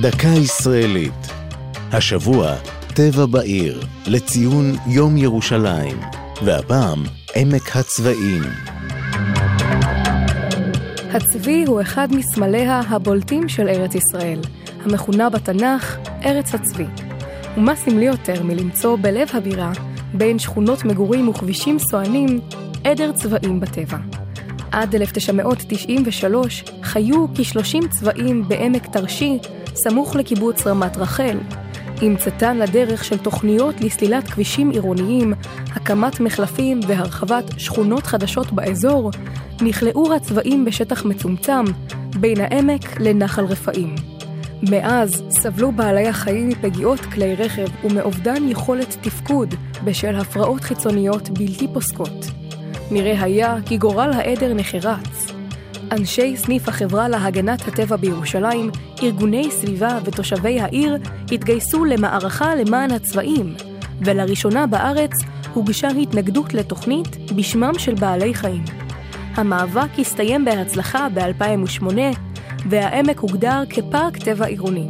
דקה ישראלית. השבוע, טבע בעיר, לציון יום ירושלים, והפעם, עמק הצבאים. הצבי הוא אחד מסמליה הבולטים של ארץ ישראל, המכונה בתנ"ך ארץ הצבי. ומה סמלי יותר מלמצוא בלב הבירה, בין שכונות מגורים וכבישים סואנים, עדר צבאים בטבע. עד 1993 חיו כ-30 צבאים בעמק תרשי, סמוך לקיבוץ רמת רחל. עם צאתן לדרך של תוכניות לסלילת כבישים עירוניים, הקמת מחלפים והרחבת שכונות חדשות באזור, נכלאו הצבאים בשטח מצומצם, בין העמק לנחל רפאים. מאז סבלו בעלי החיים מפגיעות כלי רכב ומאובדן יכולת תפקוד בשל הפרעות חיצוניות בלתי פוסקות. נראה היה כי גורל העדר נחרץ. אנשי סניף החברה להגנת הטבע בירושלים, ארגוני סביבה ותושבי העיר התגייסו למערכה למען הצבאים, ולראשונה בארץ הוגשה התנגדות לתוכנית בשמם של בעלי חיים. המאבק הסתיים בהצלחה ב-2008, והעמק הוגדר כפארק טבע עירוני.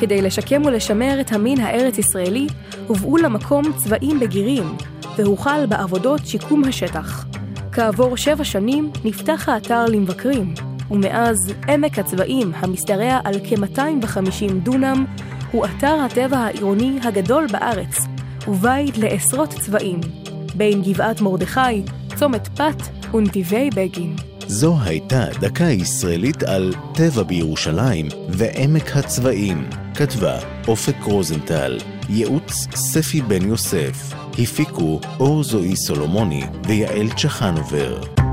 כדי לשקם ולשמר את המין הארץ-ישראלי, הובאו למקום צבעים בגירים, והוחל בעבודות שיקום השטח. כעבור שבע שנים נפתח האתר למבקרים, ומאז עמק הצבעים, המשתרע על כ-250 דונם, הוא אתר הטבע העירוני הגדול בארץ, ובית לעשרות צבעים, בין גבעת מרדכי, צומת פת ונתיבי בגין. זו הייתה דקה ישראלית על טבע בירושלים ועמק הצבאים. כתבה אופק רוזנטל, ייעוץ ספי בן יוסף. הפיקו אור זועי סולומוני ויעל צ'חנובר.